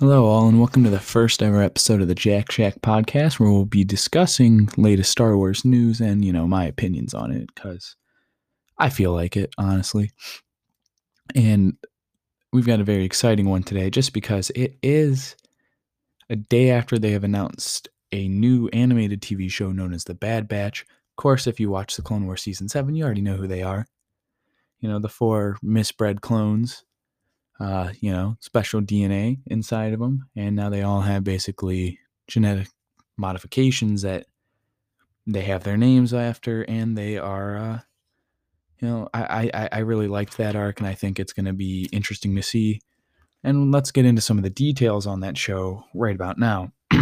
Hello, all, and welcome to the first ever episode of the Jack Shack podcast, where we'll be discussing latest Star Wars news and, you know, my opinions on it, because I feel like it, honestly. And we've got a very exciting one today, just because it is a day after they have announced a new animated TV show known as The Bad Batch. Of course, if you watch the Clone Wars Season 7, you already know who they are. You know, the four misbred clones uh, you know, special DNA inside of them, and now they all have basically genetic modifications that they have their names after, and they are, uh, you know, I, I I really liked that arc, and I think it's going to be interesting to see. And let's get into some of the details on that show right about now.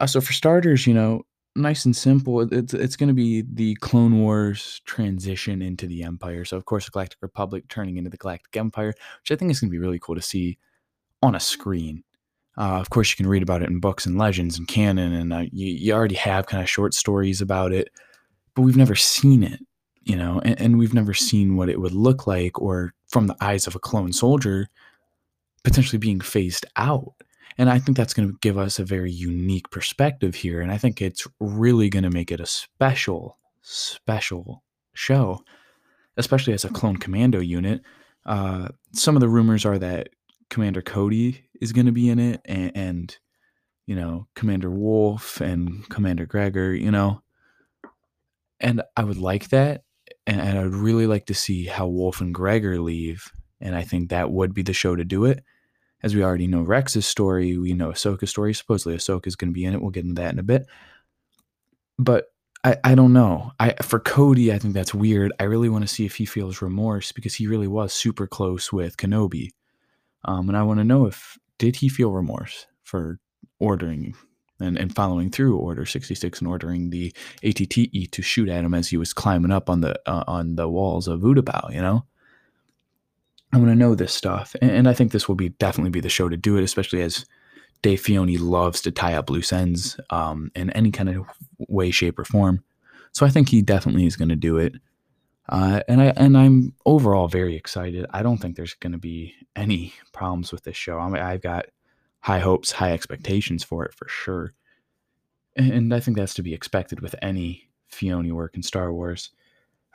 uh, so, for starters, you know, nice and simple. It's it's going to be the Clone Wars transition into the Empire. So of course, the Galactic Republic turning into the Galactic Empire, which I think is going to be really cool to see on a screen. Uh, of course, you can read about it in books and legends and canon, and uh, you, you already have kind of short stories about it, but we've never seen it, you know, and, and we've never seen what it would look like, or from the eyes of a clone soldier, potentially being phased out. And I think that's going to give us a very unique perspective here. And I think it's really going to make it a special, special show, especially as a clone commando unit. Uh, some of the rumors are that Commander Cody is going to be in it, and, and, you know, Commander Wolffe and Commander Gregor, you know. And I would like that. And, and I would really like to see how Wolffe and Gregor leave. And I think that would be the show to do it as we already know Rex's story, we know Ahsoka's story. Supposedly Ahsoka is going to be in it. We'll get into that in a bit. But I, I don't know. I for Cody, I think that's weird. I really want to see if he feels remorse because he really was super close with Kenobi. Um, and I want to know if did he feel remorse for ordering and, and following through Order 66 and ordering the ATTE to shoot at him as he was climbing up on the uh, on the walls of Utapau, you know? I want to know this stuff, and, and, I think this will be definitely be the show to do it, especially as Dave Filoni loves to tie up loose ends um, in any kind of way, shape, or form. So I think he definitely is going to do it, uh, and I and I'm overall very excited. I don't think there's going to be any problems with this show. I mean, I've got high hopes, high expectations for it for sure, and, I think that's to be expected with any Filoni work in Star Wars.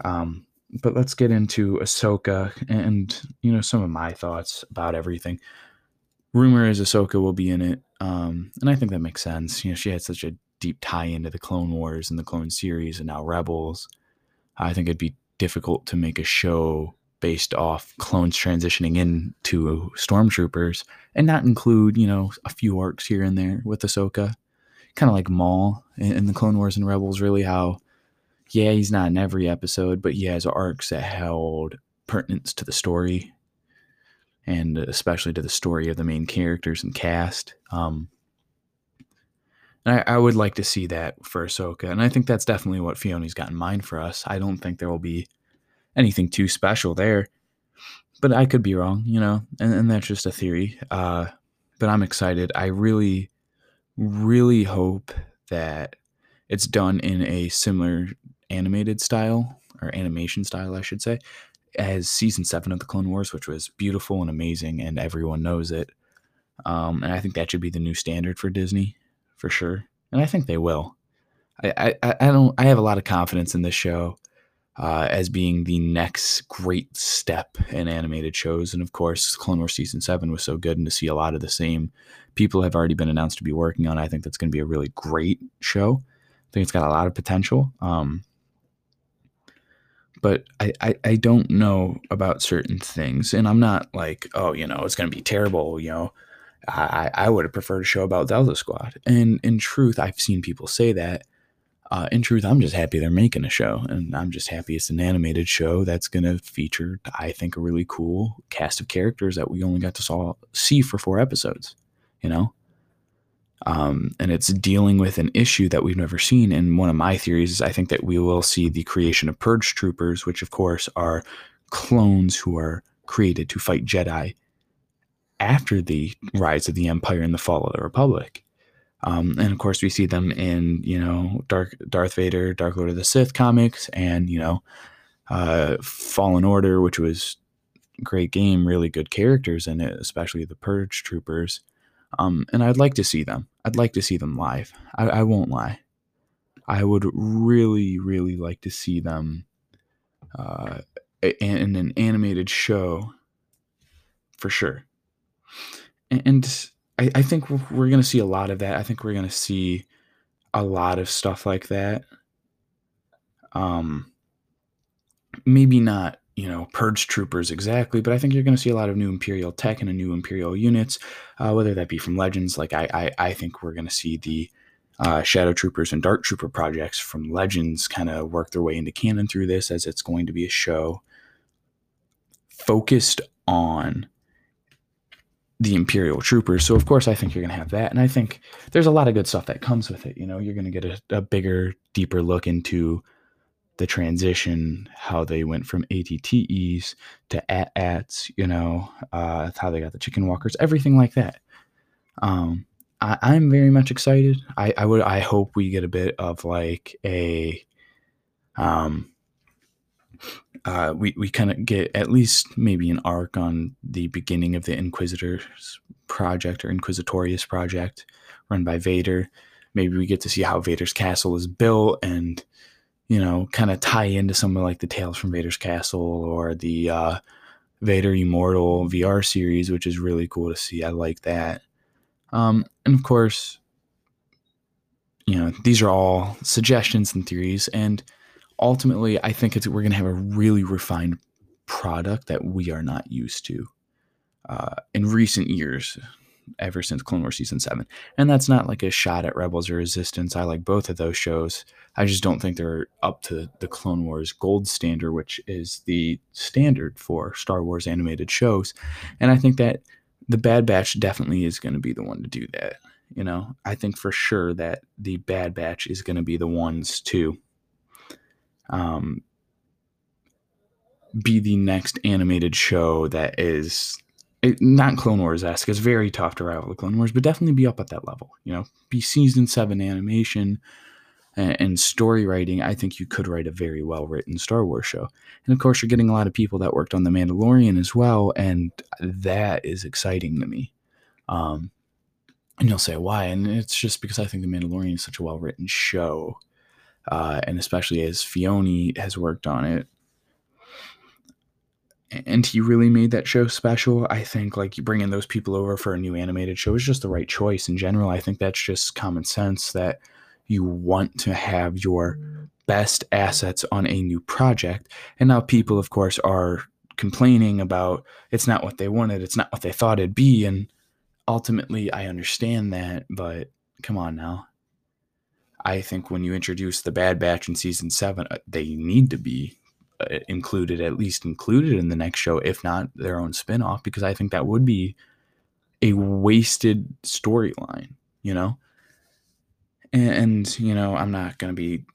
Um, but let's get into Ahsoka and you know some of my thoughts about everything. Rumor is Ahsoka will be in it, um, and I think that makes sense. You know, she had such a deep tie into the Clone Wars and the Clone series, and now Rebels. I think it'd be difficult to make a show based off clones transitioning into stormtroopers and not include you know a few arcs here and there with Ahsoka, kind of like Maul in, in the Clone Wars and Rebels. Really, how yeah, he's not in every episode, but he has arcs that held pertinence to the story and especially to the story of the main characters and cast. Um, and I, I, would like to see that for Ahsoka, and I think that's definitely what Filoni's got in mind for us. I don't think there will be anything too special there, but I could be wrong, you know, and, and that's just a theory. Uh, but I'm excited. I really, really hope that it's done in a similar animated style or animation style, I should say, as season seven of the Clone Wars, which was beautiful and amazing, and everyone knows it. Um, and I think that should be the new standard for Disney, for sure. And I think they will. I, I, I don't. I have a lot of confidence in this show uh, as being the next great step in animated shows. And of course, Clone Wars season seven was so good, and to see a lot of the same people have already been announced to be working on. I think that's going to be a really great show. I think it's got a lot of potential. Um, but I, I, I don't know about certain things. And I'm not like, oh, you know, it's going to be terrible. You know, I, I would have preferred a show about Delta Squad. And in truth, I've seen people say that. Uh, in truth, I'm just happy they're making a show, and I'm just happy it's an animated show that's going to feature, I think, a really cool cast of characters that we only got to saw, see for four episodes. You know, um, and it's dealing with an issue that we've never seen. And one of my theories is I think that we will see the creation of Purge Troopers, which of course are clones who are created to fight Jedi after the rise of the Empire and the fall of the Republic. Um, and of course, we see them in you know Dark Darth Vader, Dark Lord of the Sith comics, and you know uh, Fallen Order, which was great game, really good characters in it, especially the Purge Troopers. Um, and I'd like to see them. I'd like to see them live. I, I won't lie. I would really, really like to see them uh, in an animated show for sure. And I, I think we're going to see a lot of that. I think we're going to see a lot of stuff like that. Um, maybe not you know purge troopers exactly but i think you're going to see a lot of new imperial tech and a new imperial units uh, whether that be from legends like i i, I think we're going to see the uh, shadow troopers and dark trooper projects from legends kind of work their way into canon through this as it's going to be a show focused on the imperial troopers. So of course i think you're going to have that and i think there's a lot of good stuff that comes with it you know? You're going to get a, a bigger deeper look into the transition, how they went from ATTEs to AT-ATs, you know, uh, how they got the chicken walkers, everything like that. Um, I, am very much excited. I, I would, I hope we get a bit of like a, um, uh, we, we kind of get at least maybe an arc on the beginning of the Inquisitors project or Inquisitorius project run by Vader. Maybe we get to see how Vader's castle is built and, you know, kind of tie into some of like the Tales from Vader's Castle or the uh, Vader Immortal VR series, which is really cool to see. I like that. Um, and of course, you know, these are all suggestions and theories. And ultimately, I think it's, we're going to have a really refined product that we are not used to uh, in recent years ever since Clone Wars season seven. And that's not like a shot at Rebels or Resistance. I like both of those shows. I just don't think they're up to the Clone Wars gold standard, which is the standard for Star Wars animated shows. And I think that the Bad Batch definitely is going to be the one to do that. You know, I think for sure that the Bad Batch is going to be the ones to um, be the next animated show that is it, not Clone Wars esque. It's very tough to rival the Clone Wars, but definitely be up at that level. You know, be season seven animation and, and story writing. I think you could write a very well written Star Wars show. And of course, you're getting a lot of people that worked on The Mandalorian as well, and that is exciting to me. Um, and you'll say why, and it's just because I think The Mandalorian is such a well written show, uh, and especially as Filoni has worked on it and he really made that show special. I think like bringing those people over for a new animated show is just the right choice in general. I think that's just common sense that you want to have your best assets on a new project. And now people, of course, are complaining about it's not what they wanted, it's not what they thought it'd be. And ultimately, I understand that, but come on now. I think when you introduce the Bad Batch in season seven, uh, they need to be included, at least included in the next show, if not their own spinoff, because I think that would be a wasted storyline, you know? And, and, you know, I'm not going to be,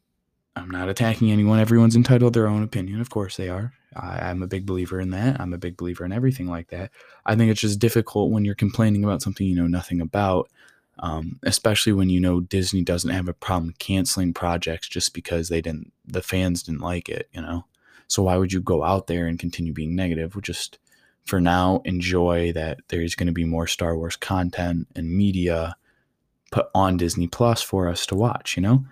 I'm not attacking anyone. Everyone's entitled their own opinion. Of course they are. I, I'm a big believer in that. I'm a big believer in everything like that. I think it's just difficult when you're complaining about something you know nothing about. Um, especially when you know Disney doesn't have a problem canceling projects just because they didn't, the fans didn't like it, you know? So why would you go out there and continue being negative? We'll just for now enjoy that there's going to be more Star Wars content and media put on Disney Plus for us to watch, you know?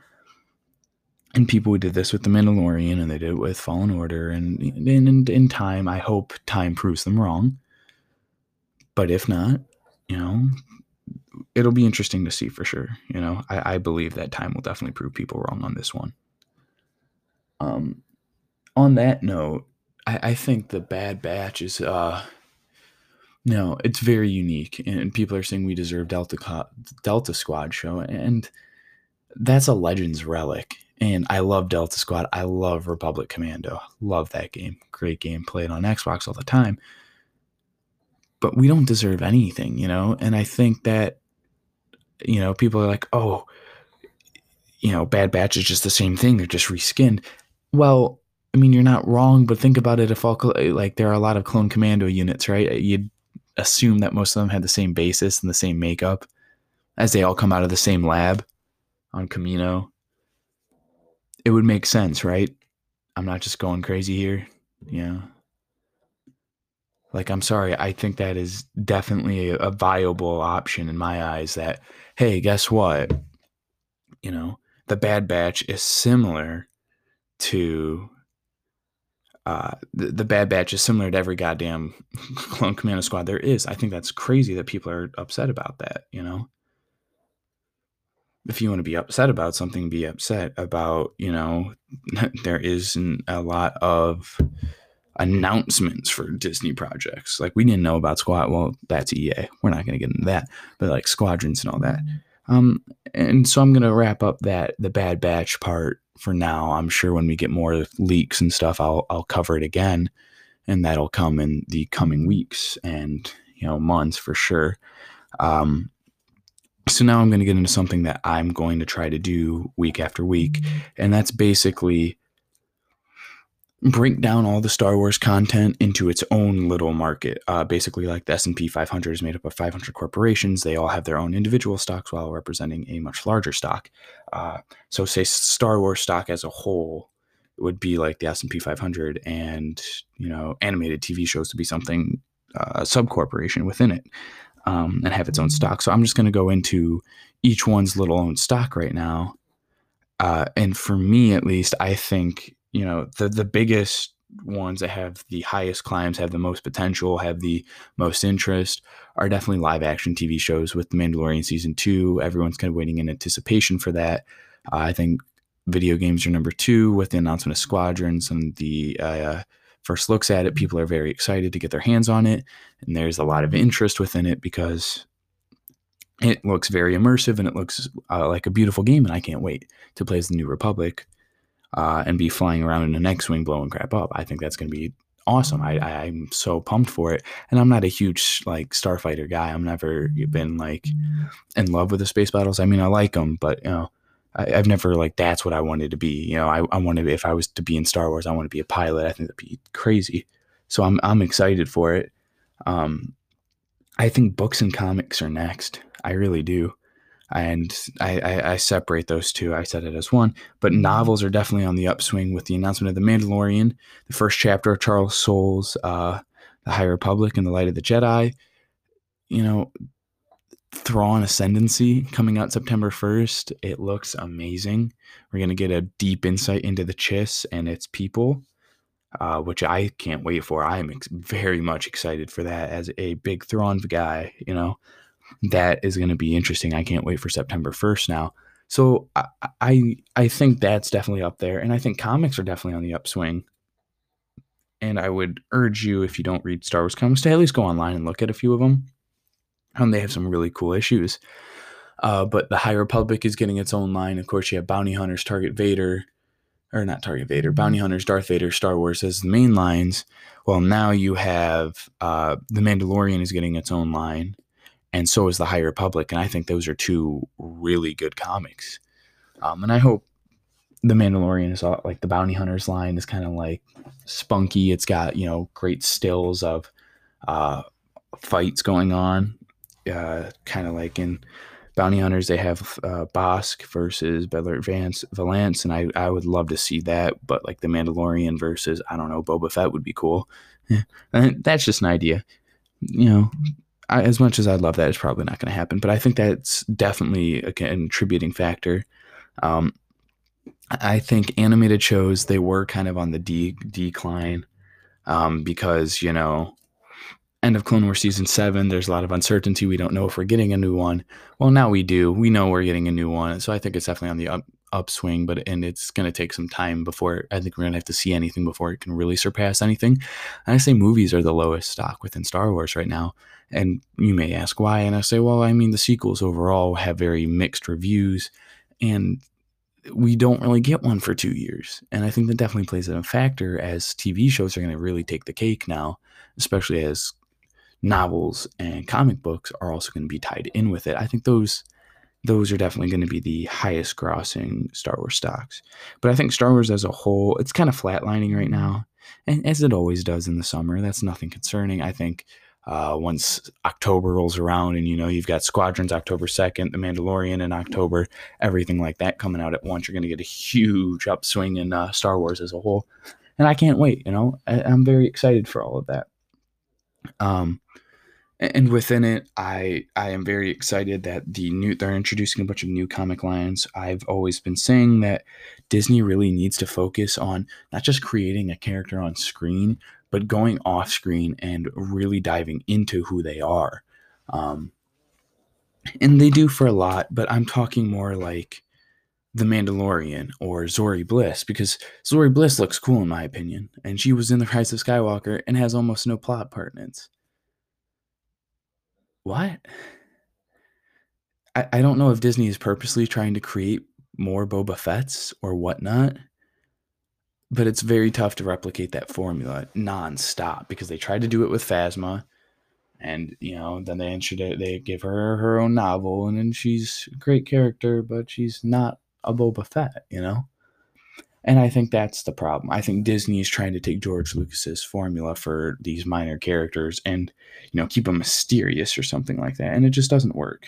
And people who did this with The Mandalorian and they did it with Fallen Order. And in, in time, I hope time proves them wrong. But if not, you know, it'll be interesting to see for sure. You know, I, I believe that time will definitely prove people wrong on this one. Um, on that note, I, I think the Bad Batch is uh no, it's very unique, and people are saying we deserve Delta Delta Squad show, and that's a Legends relic. And I love Delta Squad. I love Republic Commando. Love that game. Great game. Played on Xbox all the time. But we don't deserve anything, you know. And I think that, you know, people are like, oh, you know, Bad Batch is just the same thing. They're just reskinned. Well, I mean, you're not wrong, but think about it. If all eh, like there are a lot of clone commando units, right? Eh, you'd assume that most of them had the same basis and the same makeup, as they all come out of the same lab on Kamino. It would make sense, right? I'm not just going crazy here. Yeah. Like, I'm sorry, I think that is definitely a viable option in my eyes. That, hey, guess what? You know, the Bad Batch is similar to uh, the, the Bad Batch is similar to every goddamn clone commando squad there is. I think that's crazy that people are upset about that, you know? If you want to be upset about something, be upset about, you know, there isn't a lot of announcements for Disney projects. Like we didn't know about Squad. Well, that's EA. We're not going to get into that, but like squadrons and all that. Um, and so I'm going to wrap up that the Bad Batch part for now. I'm sure when we get more leaks and stuff, I'll I'll cover it again, and that'll come in the coming weeks and you know months for sure. Um, so now I'm going to get into something that I'm going to try to do week after week, and that's basically break down all the Star Wars content into its own little market. Uh, basically, like the S&P 500 is made up of 500 corporations. They all have their own individual stocks while representing a much larger stock. Uh, so, say Star Wars stock as a whole would be like the S&P 500, and you know, animated TV shows to be something uh, sub corporation within it. Um, and have its own stock. So I'm just going to go into each one's little own stock right now. Uh, and for me, at least, I think you know the the biggest ones that have the highest climbs, have the most potential, have the most interest are definitely live action TV shows with The Mandalorian season two. Everyone's kind of waiting in anticipation for that. Uh, I think video games are number two with the announcement of Squadrons and the uh, first looks at it. People are very excited to get their hands on it, and there's a lot of interest within it because it looks very immersive and it looks uh, like a beautiful game, and I can't wait to play as the New Republic uh, and be flying around in an X-wing blowing crap up. I think that's going to be awesome. I, I am so pumped for it. And I'm not a huge like starfighter guy. I'm never been like in love with the space battles. I mean, I like them, but you know, I, have never like that's what I wanted to be. You know, I, I wanted if I was to be in Star Wars, I want to be a pilot. I think that'd be crazy. So I'm I'm excited for it. Um, I think books and comics are next. I really do and I, I, I, separate those two. I said it as one, but mm-hmm. novels are definitely on the upswing with the announcement of the Mandalorian, the first chapter of Charles Soule's uh, The High Republic and the Light of the Jedi. You know, Thrawn Ascendancy coming out September 1st. It looks amazing. We're going to get a deep insight into the Chiss and its people, uh, which I can't wait for. I am ex- very much excited for that as a big Thrawn guy, you know that is going to be interesting. I can't wait for September 1st now. So I, I I think that's definitely up there, and I think comics are definitely on the upswing. And I would urge you, if you don't read Star Wars comics, to at least go online and look at a few of them. And they have some really cool issues. Uh, but the High Republic is getting its own line. Of course, you have Bounty Hunters, Target Vader, or not Target Vader, Bounty Hunters, Darth Vader, Star Wars as the main lines. Well, now you have uh, the Mandalorian is getting its own line and so is the High Republic. And I think those are two really good comics. Um, and I hope the Mandalorian is all, like the Bounty Hunters line is kind of like spunky. It's got you know great stills of uh, fights going on, uh, kind of like in Bounty Hunters they have uh, Bossk versus Beilert Vance Valance, and I I would love to see that. But like the Mandalorian versus I don't know Boba Fett would be cool. Yeah. And that's just an idea. You know, I, as much as I'd love that, it's probably not going to happen. But I think that's definitely a contributing factor. Um, I think animated shows they were kind of on the de- decline um, because you know end of Clone Wars season seven. There's a lot of uncertainty. We don't know if we're getting a new one. Well, now we do. We know we're getting a new one. So I think it's definitely on the up, upswing. But and it's going to take some time before I think we're going to have to see anything before it can really surpass anything. And I say movies are the lowest stock within Star Wars right now. And you may ask why. And I say, well, I mean, the sequels overall have very mixed reviews, and we don't really get one for two years. And I think that definitely plays a factor as TV shows are going to really take the cake now, especially as novels and comic books are also going to be tied in with it. I think those those are definitely going to be the highest grossing Star Wars stocks. But I think Star Wars as a whole, it's kind of flatlining right now. And as it always does in the summer, that's nothing concerning. I think uh, once October rolls around and you know you've got Squadrons October 2nd, The Mandalorian in October, everything like that coming out at once, you're going to get a huge upswing in uh, Star Wars as a whole. And I can't wait, you know, I, I'm very excited for all of that. Um, and within it, I I am very excited that the new they're introducing a bunch of new comic lines. I've always been saying that Disney really needs to focus on not just creating a character on screen, but going off screen and really diving into who they are. Um, and they do for a lot, but I'm talking more like the Mandalorian or Zorii Bliss because Zorii Bliss looks cool in my opinion, and she was in The Rise of Skywalker and has almost no plot pertinence. What? I, I don't know if Disney is purposely trying to create more Boba Fett's or whatnot, but it's very tough to replicate that formula nonstop because they tried to do it with Phasma, and you know then they introduce they give her her own novel, and then she's a great character, but she's not a Boba Fett, you know. And I think that's the problem. I think Disney is trying to take George Lucas's formula for these minor characters and, you know, keep them mysterious or something like that. And it just doesn't work.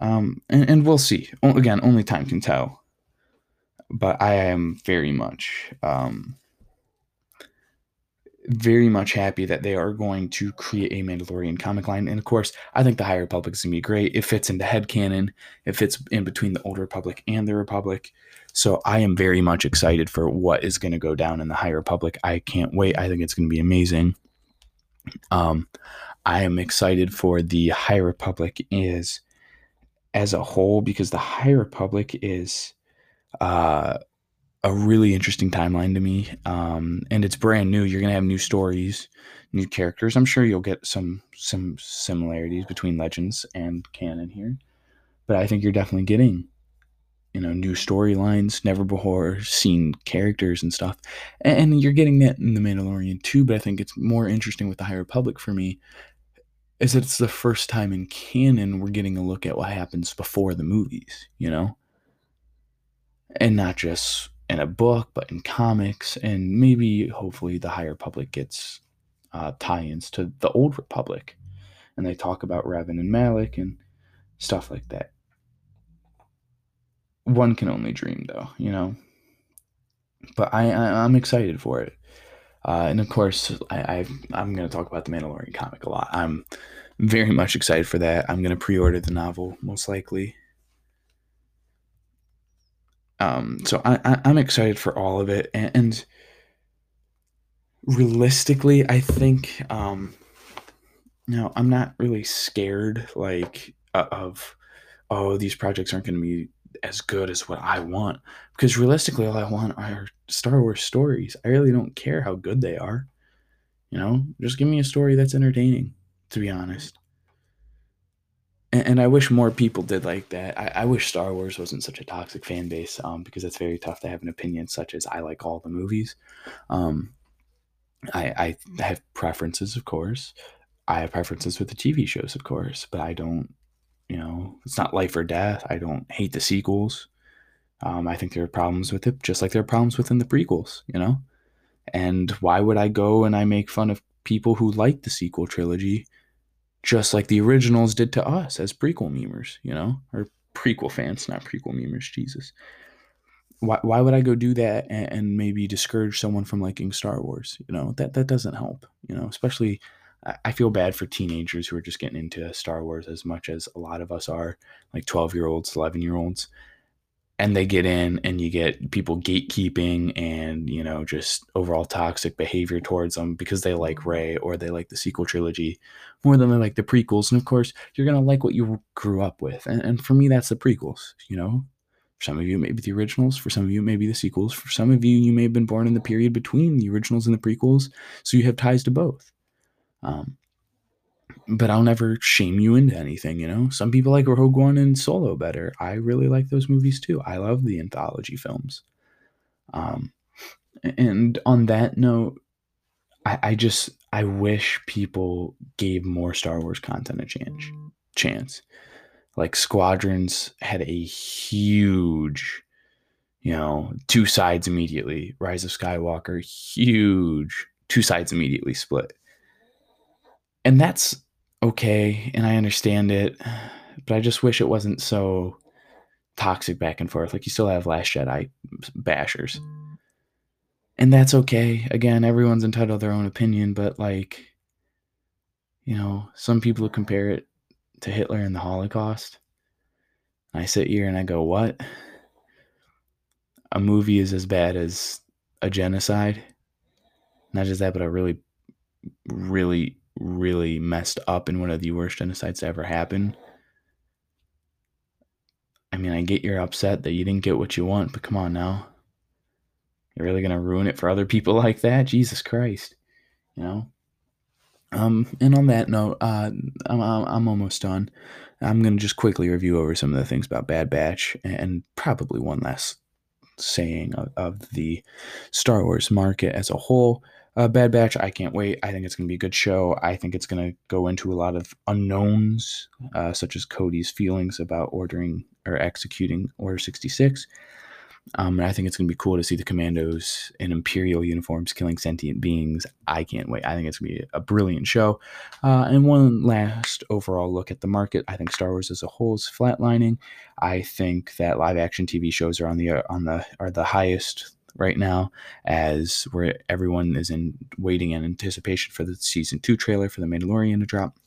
Um, and, and we'll see. Again, only time can tell. But I am very much um, very much happy that they are going to create a Mandalorian comic line. And of course, I think the High Republic is going to be great. It fits into head canon, it fits in between the Old Republic and the Republic. So I am very much excited for what is going to go down in the High Republic. I can't wait. I think it's going to be amazing. Um, I am excited for the High Republic is as a whole because the High Republic is uh a really interesting timeline to me. Um, and it's brand new. You're gonna have new stories, new characters. I'm sure you'll get some some similarities between Legends and canon here, but I think you're definitely getting, you know, new storylines, never before seen characters and stuff. And you're getting that in the Mandalorian too. But I think it's more interesting with the High Republic for me. Is it's the first time in canon we're getting a look at what happens before the movies, you know? And not just in a book, but in comics, and maybe hopefully the High Republic gets uh, tie-ins to the Old Republic, and they talk about Revan and Malak and stuff like that. One can only dream, though, you know. But I, I am excited for it, uh, and of course I, I I'm going to talk about the Mandalorian comic a lot. I'm very much excited for that. I'm going to pre-order the novel most likely um, so I, I, am excited for all of it, and, and realistically, I think um, know I'm not really scared like of oh these projects aren't going to be as good as what I want because realistically, all I want are Star Wars stories. I really don't care how good they are. You know, just give me a story that's entertaining. To be honest and, and I wish more people did like that. I, I, wish Star Wars wasn't such a toxic fan base um, because it's very tough to have an opinion such as I like all the movies. Um, I, I have preferences, of course. I have preferences with the TV shows, of course, but I don't, you know, it's not life or death. I don't hate the sequels. Um, I think there are problems with it, just like there are problems within the prequels, you know? And why would I go and I make fun of people who like the sequel trilogy just like the originals did to us as prequel memers, you know, or prequel fans, not prequel memers. Jesus. Why, why would I go do that and, and maybe discourage someone from liking Star Wars? You know, that, that doesn't help, you know, especially I feel bad for teenagers who are just getting into Star Wars as much as a lot of us are, like 12 year olds, 11 year olds and they get in and you get people gatekeeping and you know just overall toxic behavior towards them because they like Rey or they like the sequel trilogy more than they like the prequels. And of course you're going to like what you grew up with. And, and for me that's the prequels you know? For some of you maybe the originals. For some of you maybe the sequels. For some of you you may have been born in the period between the originals and the prequels. So you have ties to both. Um, but I'll never shame you into anything, you know? Some people like Rogue One and Solo better. I really like those movies too. I love the anthology films. Um, and on that note, I, I just I wish people gave more Star Wars content a chance. Chance, like Squadrons had a huge, you know, two sides immediately. Rise of Skywalker, huge, two sides immediately split, and that's okay and I understand it, but I just wish it wasn't so toxic back and forth. Like you still have Last Jedi bashers. and that's okay. Again, everyone's entitled to their own opinion, but like, you know, some people compare it to Hitler and the Holocaust. I sit here and I go, what? A movie is as bad as a genocide. Not just that, but a really, really, really messed up and one of the worst genocides to ever happen. I mean, I get you're upset that you didn't get what you want, but come on now. You're really gonna ruin it for other people like that? Jesus Christ. You know? Um, and on that note, uh, I'm, I'm almost done. I'm going to just quickly review over some of the things about Bad Batch and probably one last saying of, of the Star Wars market as a whole. Uh, Bad Batch, I can't wait. I think it's going to be a good show. I think it's going to go into a lot of unknowns, uh, such as Cody's feelings about ordering or executing Order 66. Um, and I think it's going to be cool to see the commandos in Imperial uniforms killing sentient beings. I can't wait. I think it's going to be a brilliant show. Uh, and one last overall look at the market. I think Star Wars as a whole is flatlining. I think that live action TV shows are on the on the are the highest right now as where everyone is in waiting in anticipation for the season two trailer for the Mandalorian to drop.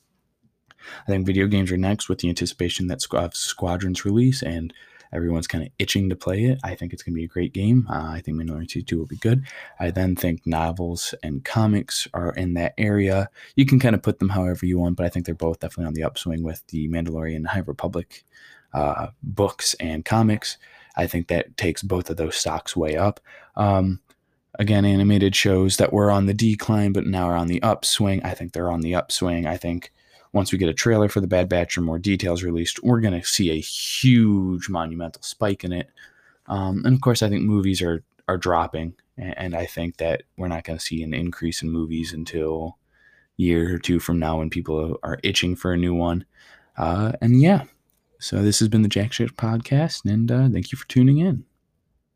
I think video games are next with the anticipation that Squadron's release and Everyone's kind of itching to play it. I think it's going to be a great game. Uh, I think Mandalorian 2 will be good. I then think novels and comics are in that area. You can kind of put them however you want, but I think they're both definitely on the upswing with the Mandalorian High Republic uh, books and comics. I think that takes both of those stocks way up. Um, again, animated shows that were on the decline but now are on the upswing. I think they're on the upswing. I think once we get a trailer for the Bad Batch or more details released, we're going to see a huge monumental spike in it. Um, and of course, I think movies are are dropping, and I think that we're not going to see an increase in movies until year or two from now when people are itching for a new one. Uh, and yeah, so this has been the Jack Shit podcast, and uh, thank you for tuning in.